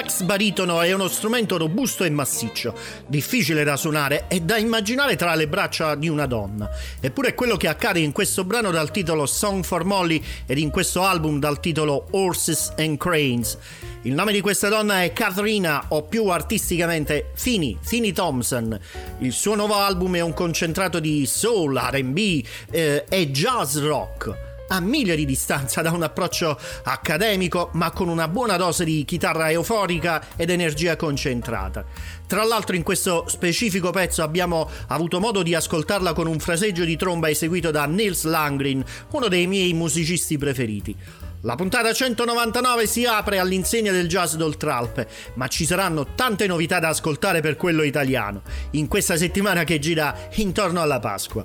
Sax baritono è uno strumento robusto e massiccio, difficile da suonare e da immaginare tra le braccia di una donna. Eppure è quello che accade in questo brano dal titolo Song for Molly ed in questo album dal titolo Horses and Cranes. Il nome di questa donna è Katharina o più artisticamente Fini, Fini Thompson. Il suo nuovo album è un concentrato di soul, RB eh, e jazz rock. A miglia di distanza da un approccio accademico, ma con una buona dose di chitarra euforica ed energia concentrata. Tra l'altro in questo specifico pezzo abbiamo avuto modo di ascoltarla con un fraseggio di tromba eseguito da Nils Langrin, uno dei miei musicisti preferiti. La puntata 199 si apre all'insegna del jazz d'Oltralpe, ma ci saranno tante novità da ascoltare per quello italiano, in questa settimana che gira intorno alla Pasqua.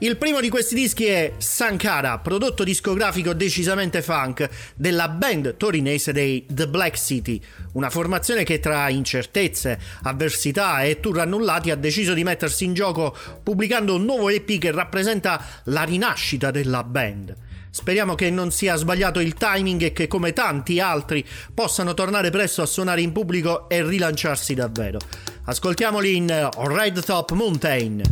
Il primo di questi dischi è Sankara, prodotto discografico decisamente funk della band torinese dei The Black City, una formazione che tra incertezze, avversità e tour annullati ha deciso di mettersi in gioco pubblicando un nuovo EP che rappresenta la rinascita della band. Speriamo che non sia sbagliato il timing e che come tanti altri possano tornare presto a suonare in pubblico e rilanciarsi davvero. Ascoltiamoli in Red Top Mountain.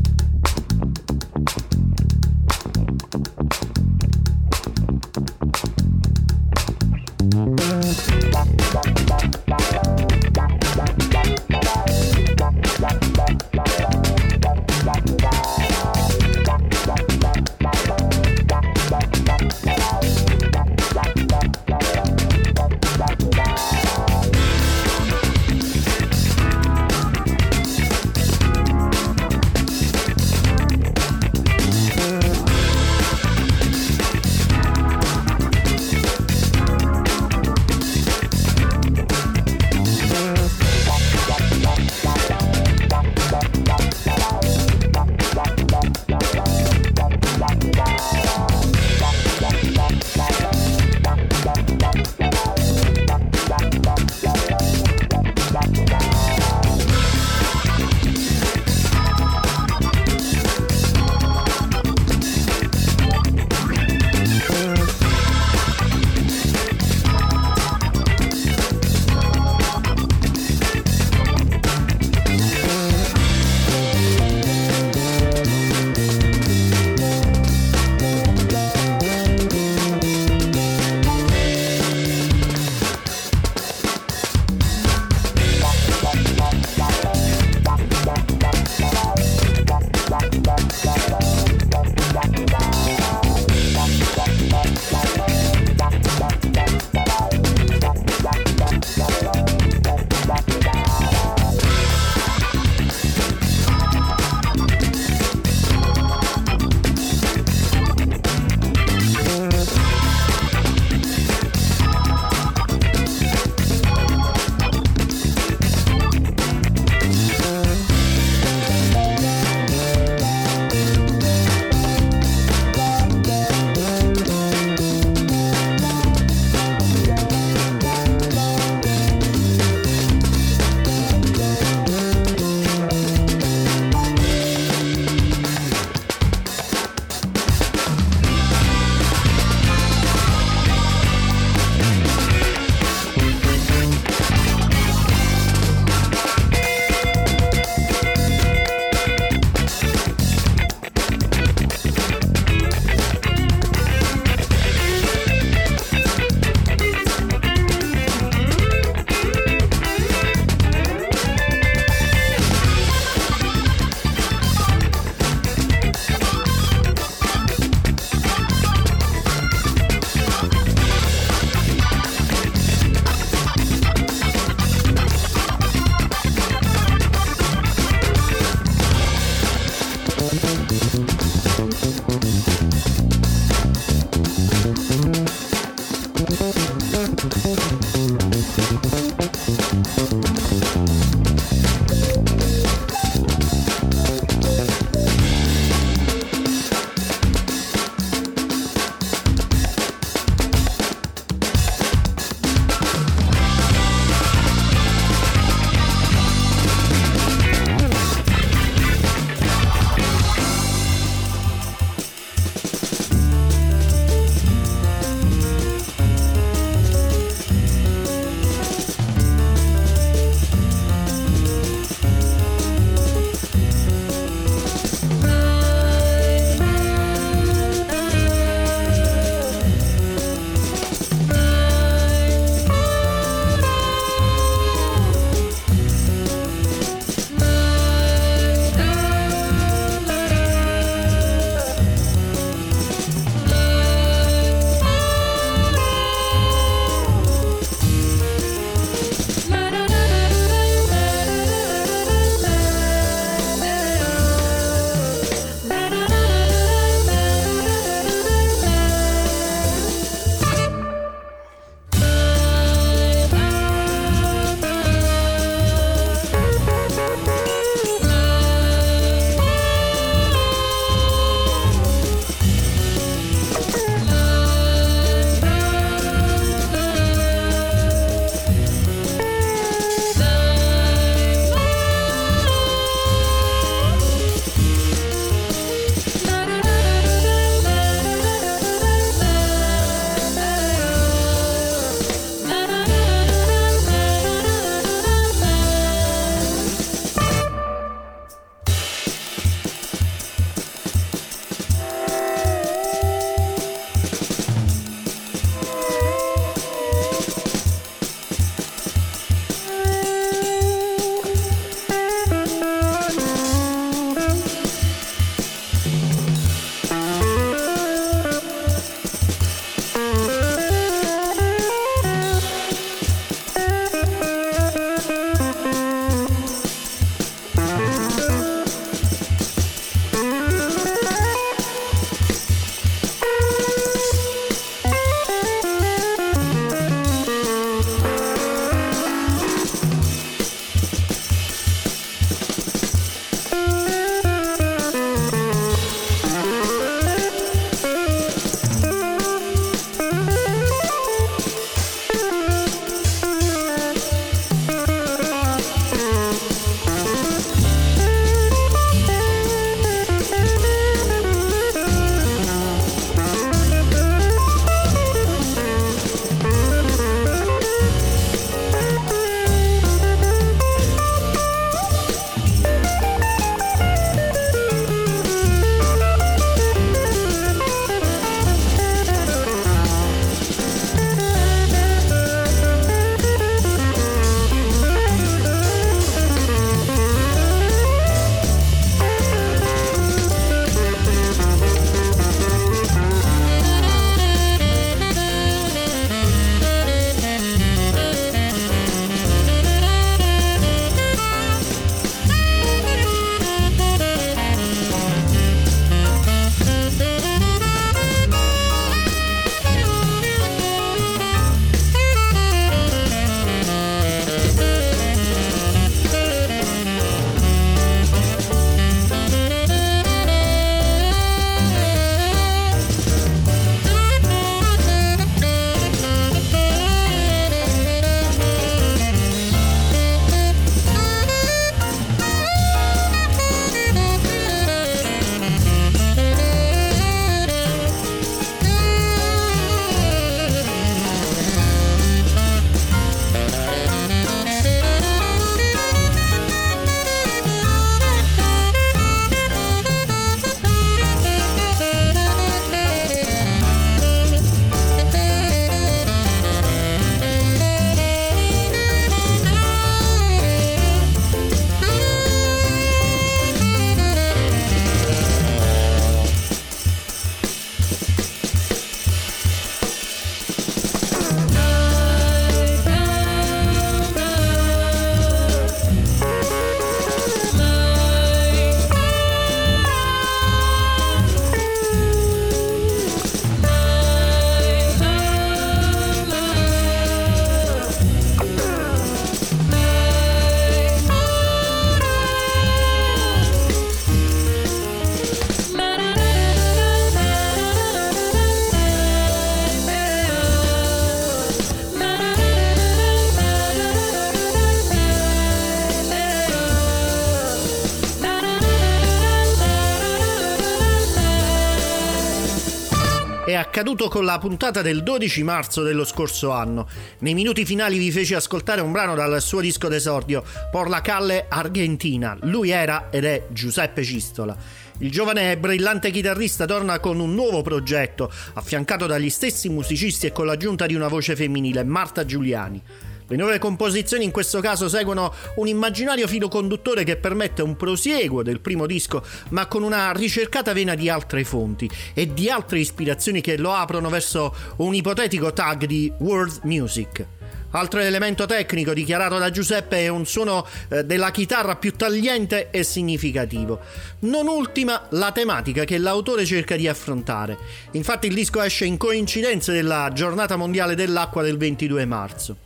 Accaduto con la puntata del 12 marzo dello scorso anno. Nei minuti finali vi feci ascoltare un brano dal suo disco d'esordio, Por la Calle Argentina. Lui era ed è Giuseppe Cistola. Il giovane e brillante chitarrista torna con un nuovo progetto, affiancato dagli stessi musicisti e con l'aggiunta di una voce femminile, Marta Giuliani. Le nuove composizioni in questo caso seguono un immaginario filo conduttore che permette un prosieguo del primo disco, ma con una ricercata vena di altre fonti e di altre ispirazioni che lo aprono verso un ipotetico tag di world music. Altro elemento tecnico dichiarato da Giuseppe è un suono eh, della chitarra più tagliente e significativo. Non ultima la tematica che l'autore cerca di affrontare. Infatti il disco esce in coincidenza della giornata mondiale dell'acqua del 22 marzo.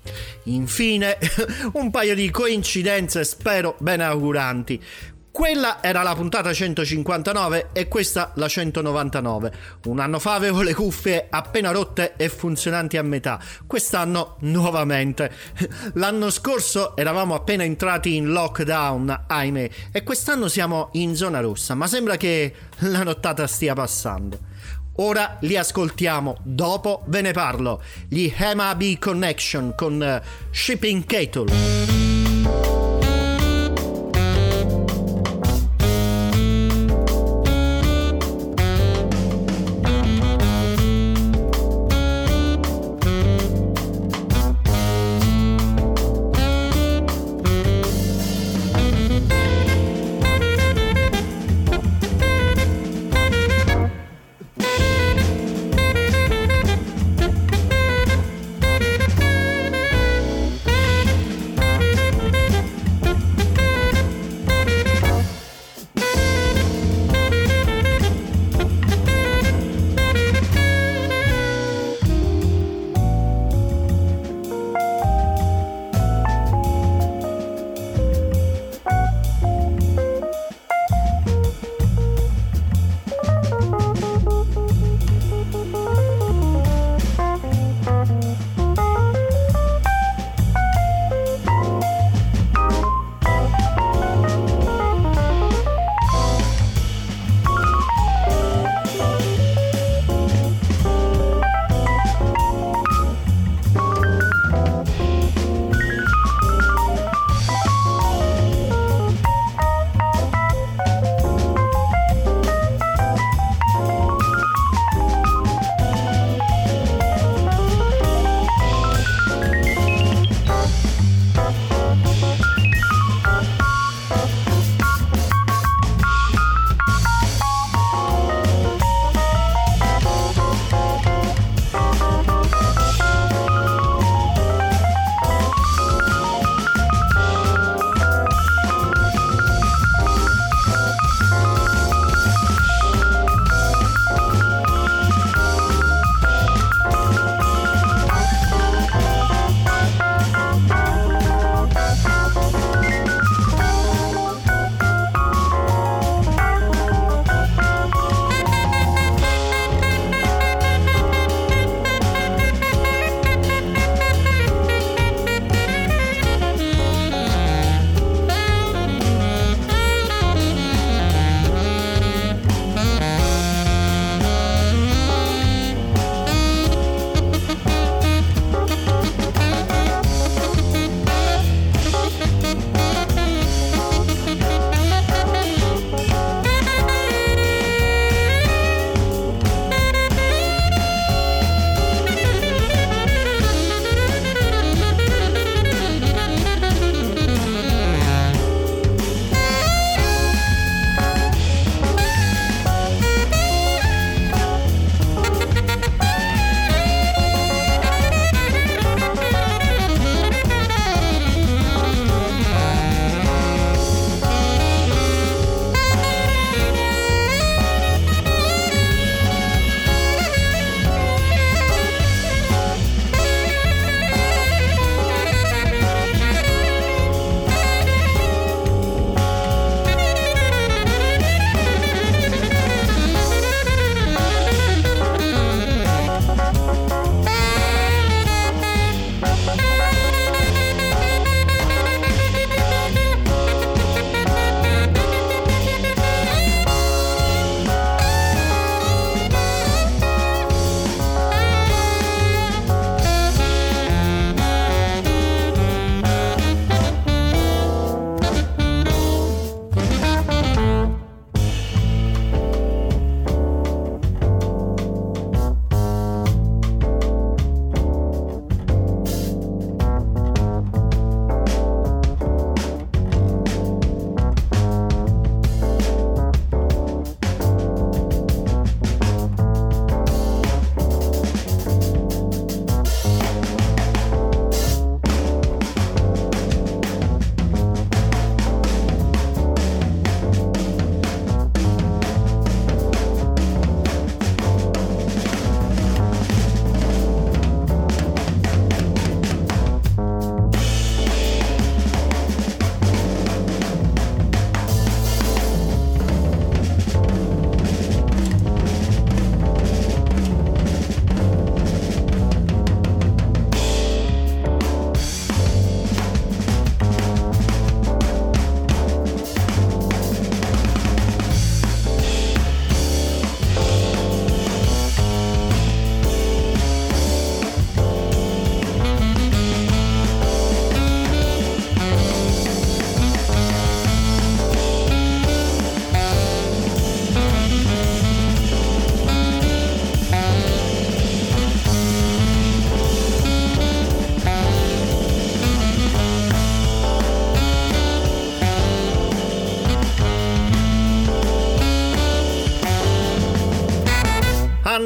Infine, un paio di coincidenze spero ben auguranti. Quella era la puntata 159 e questa la 199. Un anno fa avevo le cuffie appena rotte e funzionanti a metà. Quest'anno nuovamente. L'anno scorso eravamo appena entrati in lockdown, ahimè, e quest'anno siamo in zona rossa, ma sembra che la nottata stia passando. Ora li ascoltiamo, dopo ve ne parlo. Gli MAB Connection con uh, Shipping Kettle.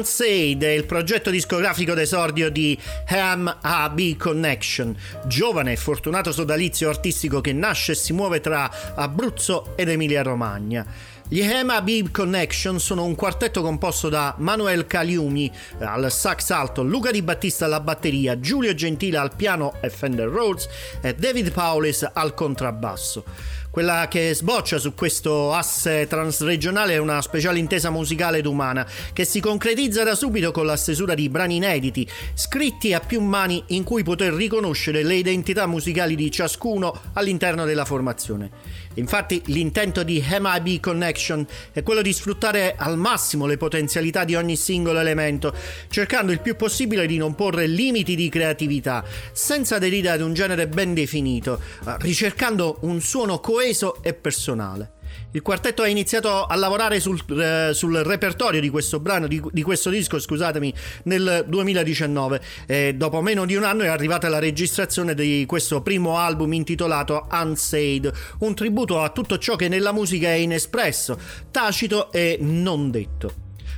È il progetto discografico d'esordio di Ham AB Connection, giovane e fortunato sodalizio artistico che nasce e si muove tra Abruzzo ed Emilia Romagna. Gli Hema Beat Connection sono un quartetto composto da Manuel Caliumi al sax alto, Luca Di Battista alla batteria, Giulio Gentile al piano e Fender Rhodes e David Paulis al contrabbasso. Quella che sboccia su questo asse transregionale è una speciale intesa musicale ed umana che si concretizza da subito con la stesura di brani inediti, scritti a più mani in cui poter riconoscere le identità musicali di ciascuno all'interno della formazione. Infatti l'intento di MIB Connection è quello di sfruttare al massimo le potenzialità di ogni singolo elemento, cercando il più possibile di non porre limiti di creatività, senza aderire ad un genere ben definito, ricercando un suono coeso e personale. Il quartetto ha iniziato a lavorare sul, eh, sul repertorio di questo brano, di, di, questo disco, scusatemi, nel 2019 e dopo meno di un anno è arrivata la registrazione di questo primo album intitolato Unsaid, un tributo a tutto ciò che nella musica è inespresso, tacito e non detto.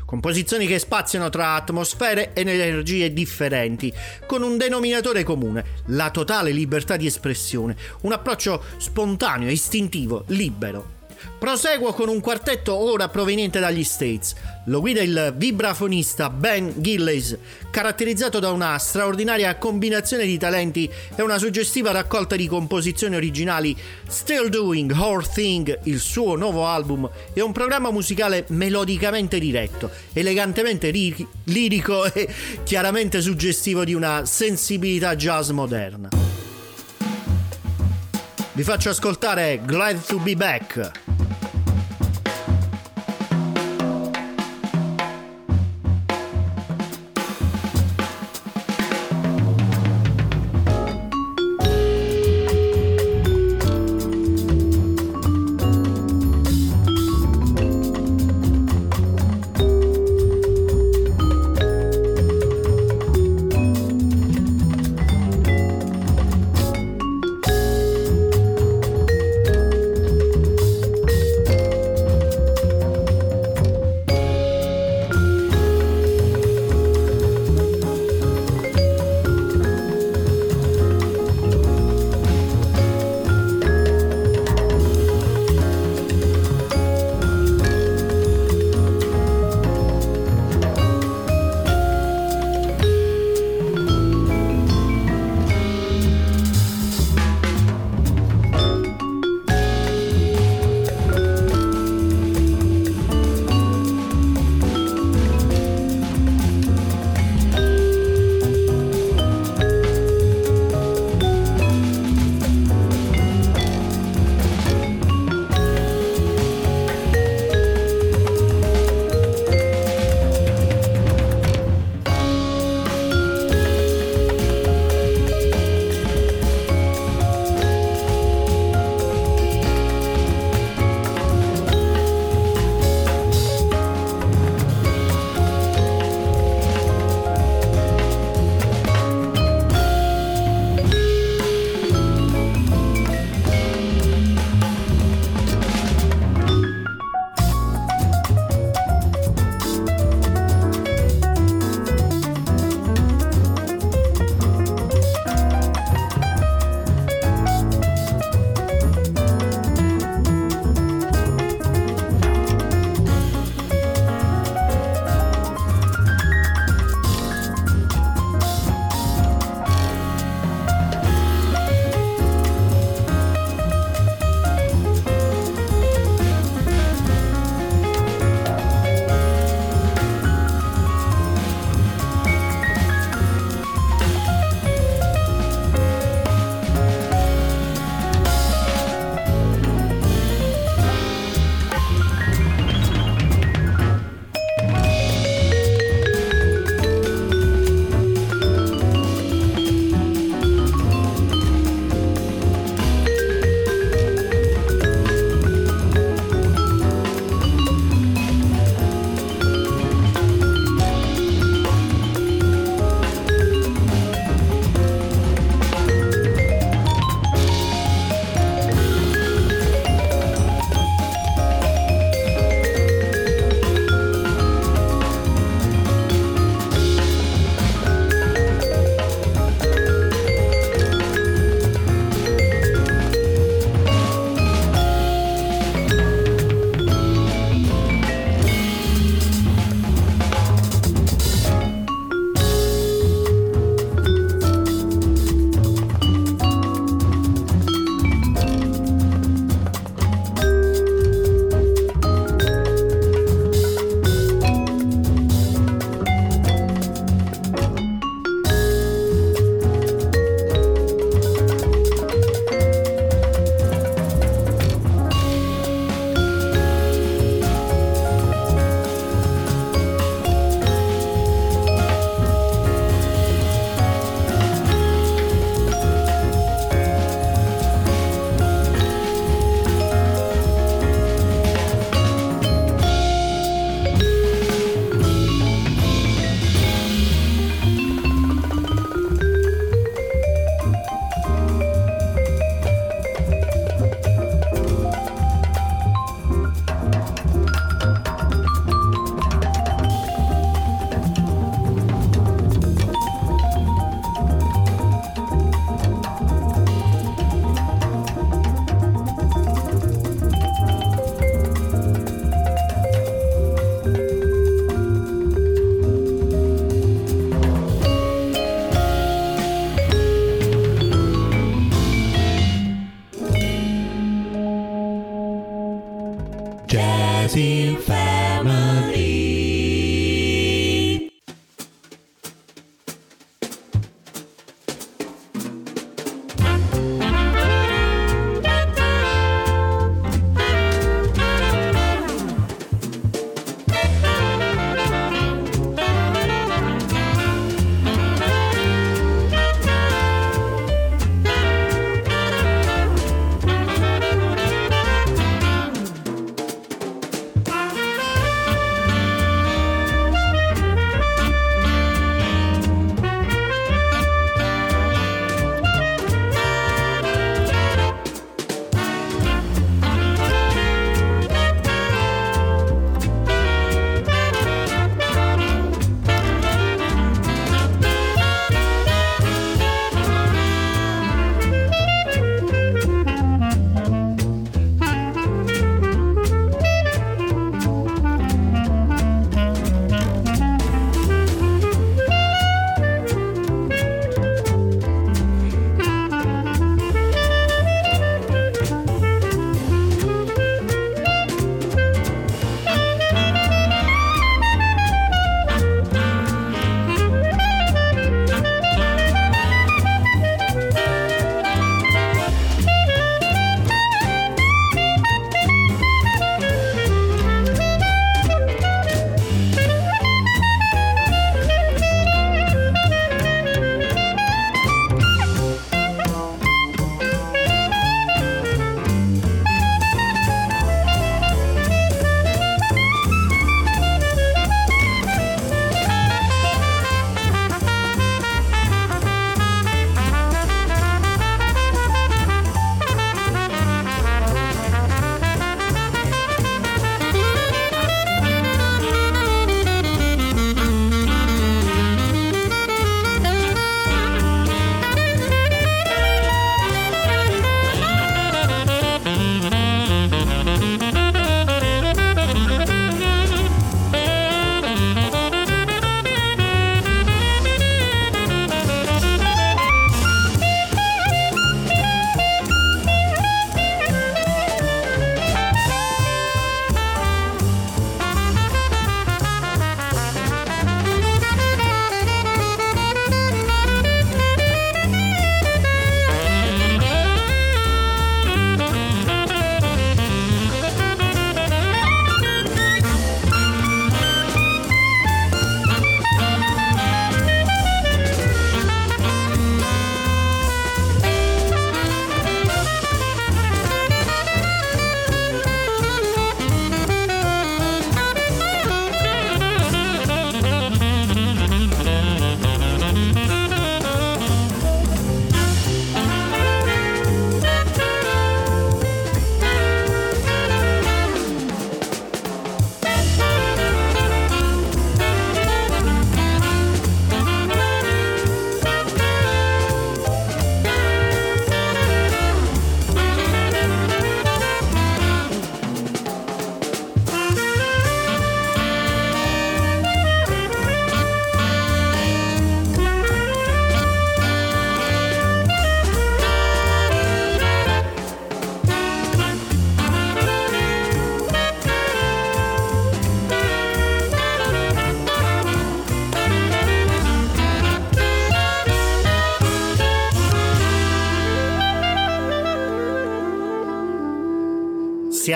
Composizioni che spaziano tra atmosfere ed energie differenti, con un denominatore comune, la totale libertà di espressione, un approccio spontaneo, istintivo, libero. Proseguo con un quartetto ora proveniente dagli States. Lo guida il vibrafonista Ben Gillies, caratterizzato da una straordinaria combinazione di talenti e una suggestiva raccolta di composizioni originali. Still Doing Our Thing, il suo nuovo album, è un programma musicale melodicamente diretto, elegantemente ri- lirico e chiaramente suggestivo di una sensibilità jazz moderna. Vi faccio ascoltare Glad to Be Back.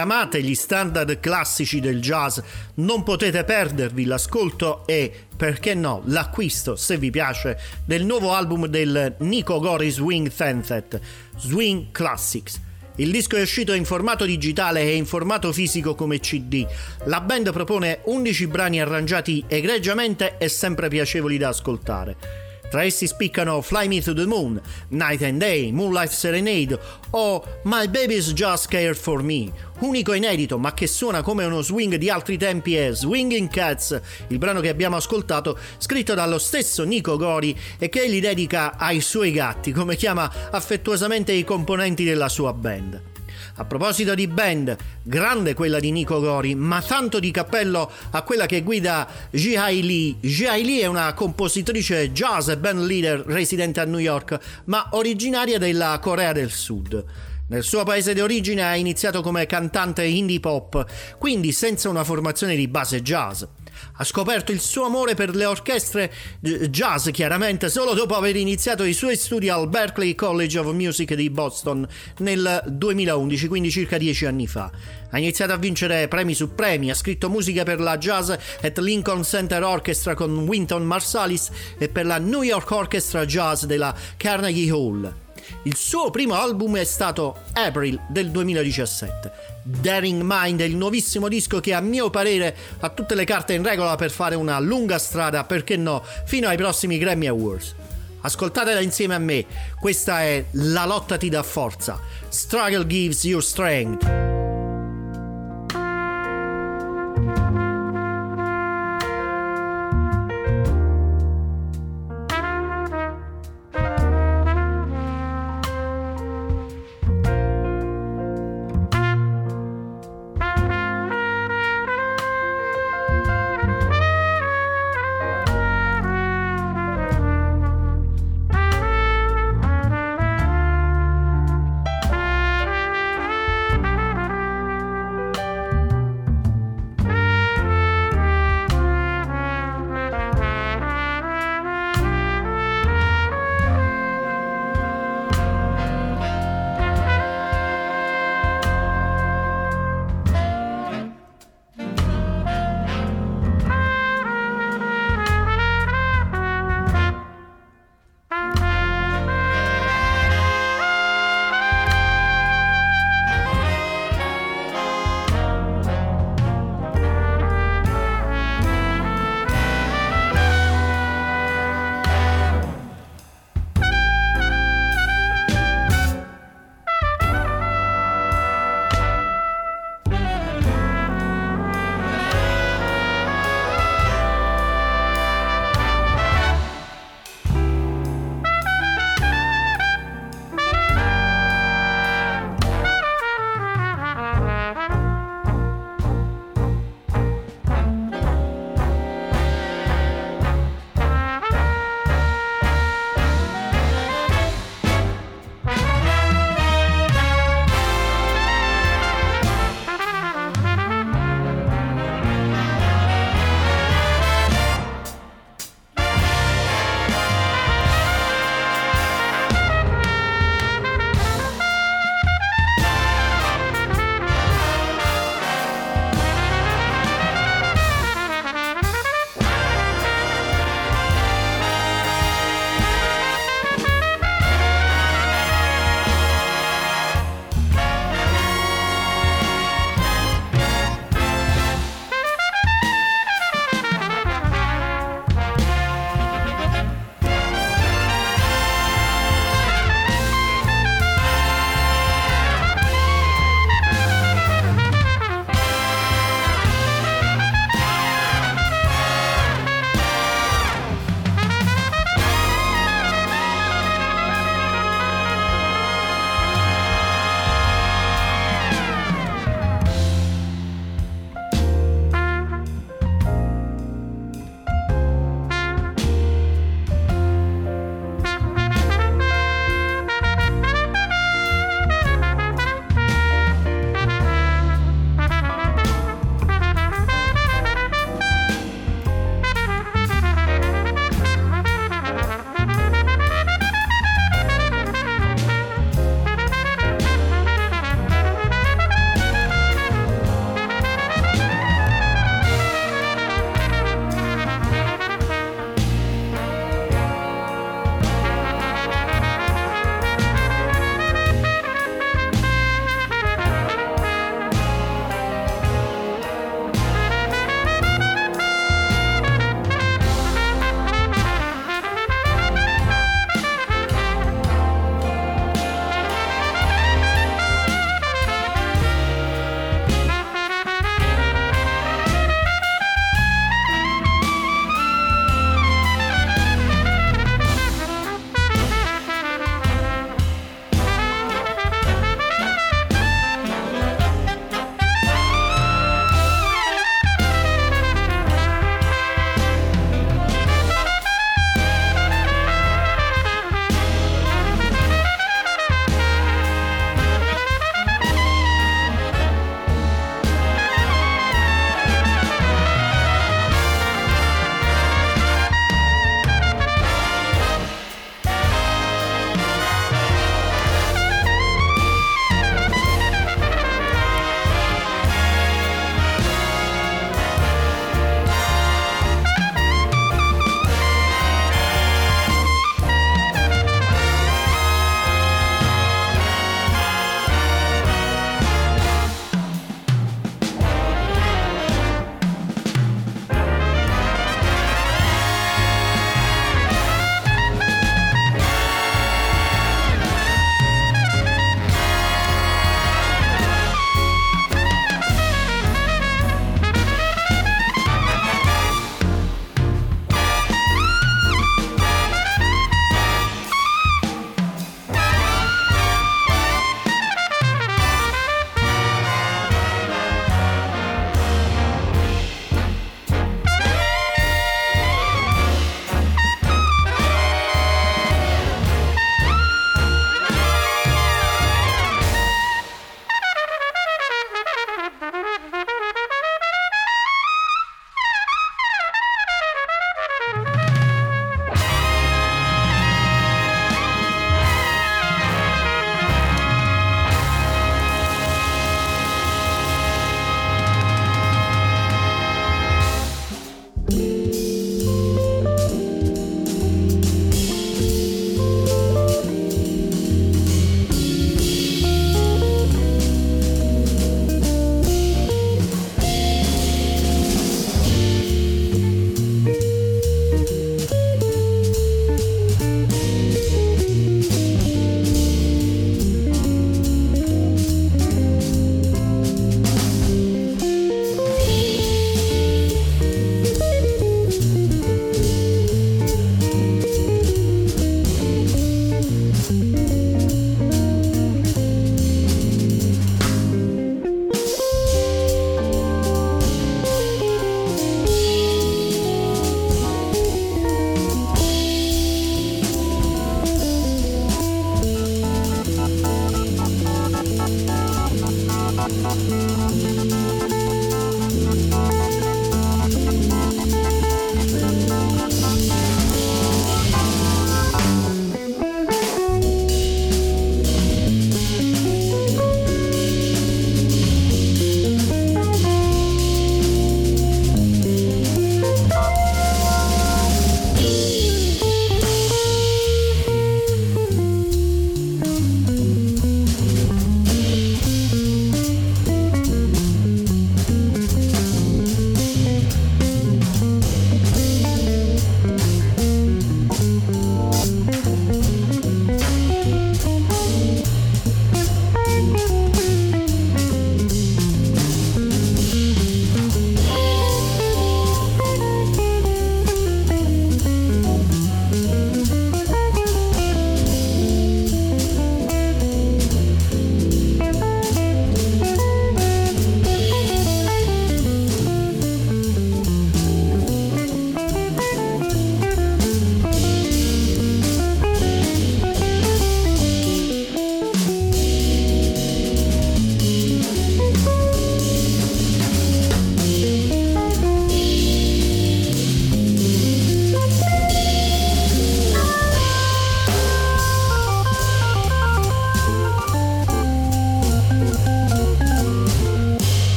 Amate gli standard classici del jazz, non potete perdervi l'ascolto e, perché no, l'acquisto, se vi piace, del nuovo album del Nico Gori Swing Thenset, Swing Classics. Il disco è uscito in formato digitale e in formato fisico come CD. La band propone 11 brani arrangiati egregiamente e sempre piacevoli da ascoltare. Tra essi spiccano Fly Me to the Moon, Night and Day, Moonlight Serenade o My Baby's Just Cared for Me. Unico inedito ma che suona come uno swing di altri tempi è Swinging Cats, il brano che abbiamo ascoltato, scritto dallo stesso Nico Gori e che egli dedica ai suoi gatti, come chiama affettuosamente i componenti della sua band. A proposito di band, grande quella di Nico Gori, ma tanto di cappello a quella che guida Ji-Hai Lee. Ji-Hai Lee è una compositrice jazz e band leader residente a New York, ma originaria della Corea del Sud. Nel suo paese di origine ha iniziato come cantante indie pop, quindi senza una formazione di base jazz. Ha scoperto il suo amore per le orchestre jazz chiaramente solo dopo aver iniziato i suoi studi al Berklee College of Music di Boston nel 2011, quindi circa dieci anni fa. Ha iniziato a vincere premi su premi, ha scritto musica per la Jazz at Lincoln Center Orchestra con Wynton Marsalis e per la New York Orchestra Jazz della Carnegie Hall. Il suo primo album è stato April del 2017. Daring Mind è il nuovissimo disco che a mio parere ha tutte le carte in regola per fare una lunga strada, perché no, fino ai prossimi Grammy Awards. Ascoltatela insieme a me, questa è La lotta ti dà forza. Struggle gives you strength.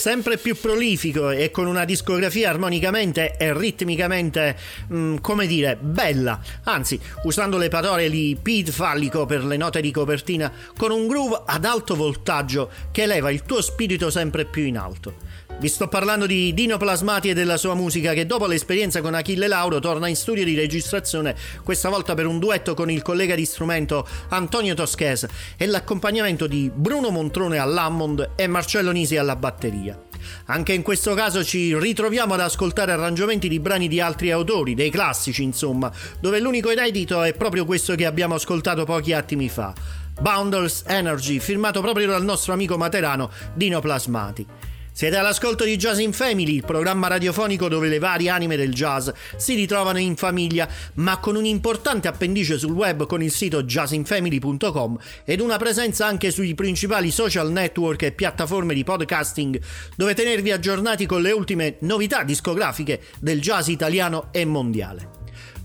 Sempre più prolifico e con una discografia armonicamente e ritmicamente, mm, come dire, bella. Anzi, usando le parole di Pete Fallico per le note di copertina, con un groove ad alto voltaggio che eleva il tuo spirito sempre più in alto. Vi sto parlando di Dino Plasmati e della sua musica che dopo l'esperienza con Achille Lauro torna in studio di registrazione, questa volta per un duetto con il collega di strumento Antonio Toschese e l'accompagnamento di Bruno Montrone all'Hammond e Marcello Nisi alla batteria. Anche in questo caso ci ritroviamo ad ascoltare arrangiamenti di brani di altri autori, dei classici insomma, dove l'unico inedito è proprio questo che abbiamo ascoltato pochi attimi fa. Boundless Energy, firmato proprio dal nostro amico materano Dino Plasmati. Siete all'ascolto di Jazz in Family, il programma radiofonico dove le varie anime del jazz si ritrovano in famiglia, ma con un importante appendice sul web con il sito jazzinfamily.com ed una presenza anche sui principali social network e piattaforme di podcasting, dove tenervi aggiornati con le ultime novità discografiche del jazz italiano e mondiale.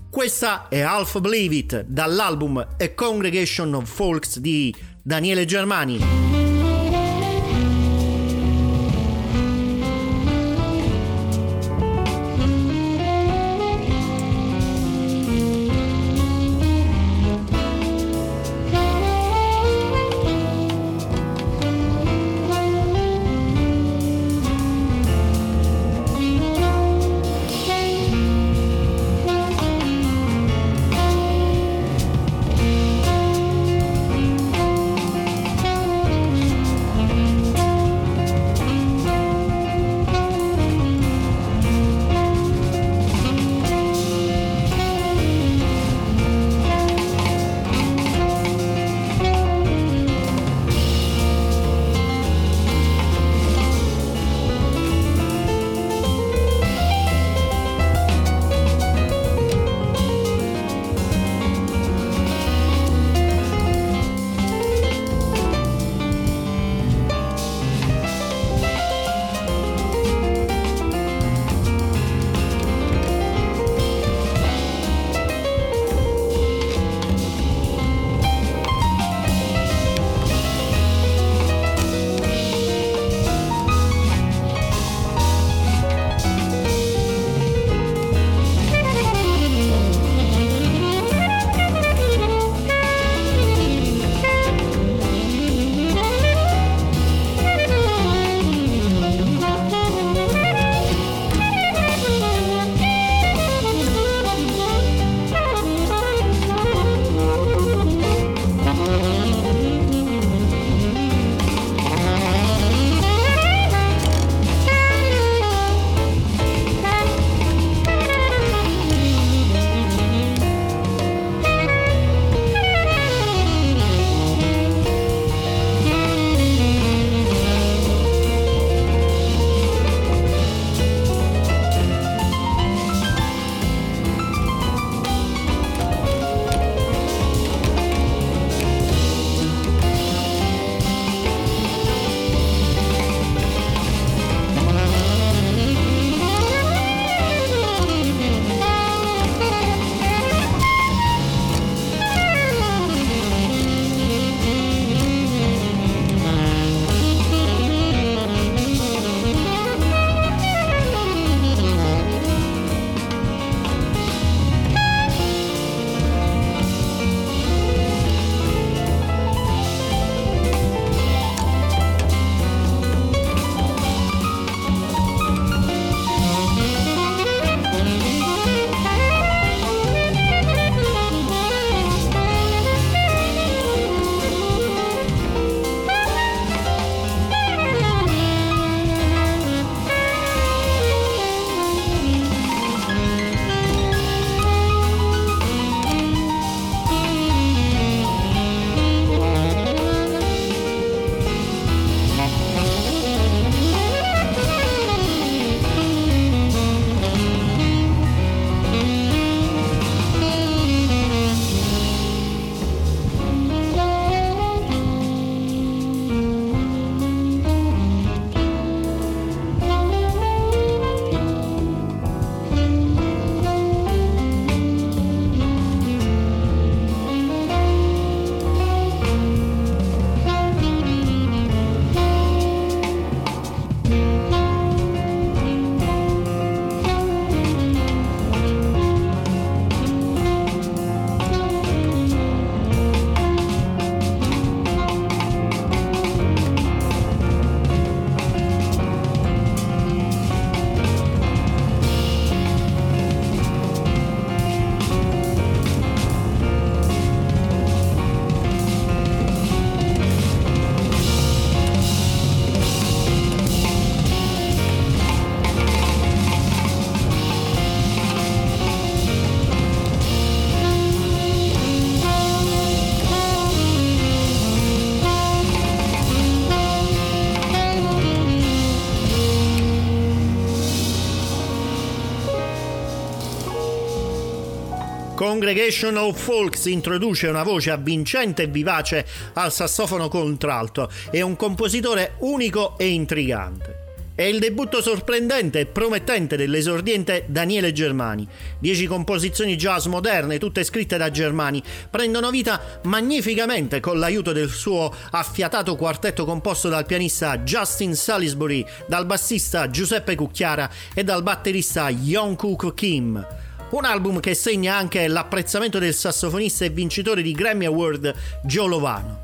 Questa è Half Believe It dall'album A Congregation of Folks di Daniele Germani. Congregation of Folks introduce una voce avvincente e vivace al sassofono contralto e un compositore unico e intrigante. È il debutto sorprendente e promettente dell'esordiente Daniele Germani. Dieci composizioni jazz moderne, tutte scritte da Germani, prendono vita magnificamente con l'aiuto del suo affiatato quartetto composto dal pianista Justin Salisbury, dal bassista Giuseppe Cucchiara e dal batterista Young Kim. Un album che segna anche l'apprezzamento del sassofonista e vincitore di Grammy Award Joe Lovano.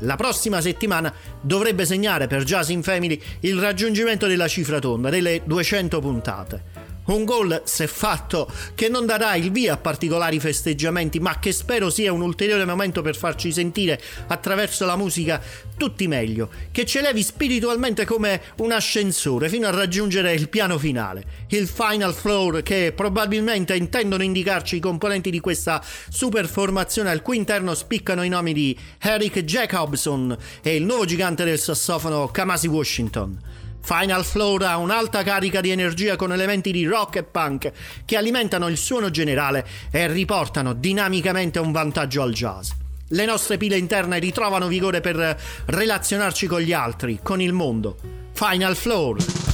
La prossima settimana dovrebbe segnare per Jazz in Family il raggiungimento della cifra tonda delle 200 puntate. Un gol, se fatto, che non darà il via a particolari festeggiamenti, ma che spero sia un ulteriore momento per farci sentire attraverso la musica tutti meglio, che ci elevi spiritualmente come un ascensore fino a raggiungere il piano finale, il final floor che probabilmente intendono indicarci i componenti di questa super formazione al cui interno spiccano i nomi di Eric Jacobson e il nuovo gigante del sassofono Kamasi Washington. Final Floor ha un'alta carica di energia con elementi di rock e punk che alimentano il suono generale e riportano dinamicamente un vantaggio al jazz. Le nostre pile interne ritrovano vigore per relazionarci con gli altri, con il mondo. Final Floor.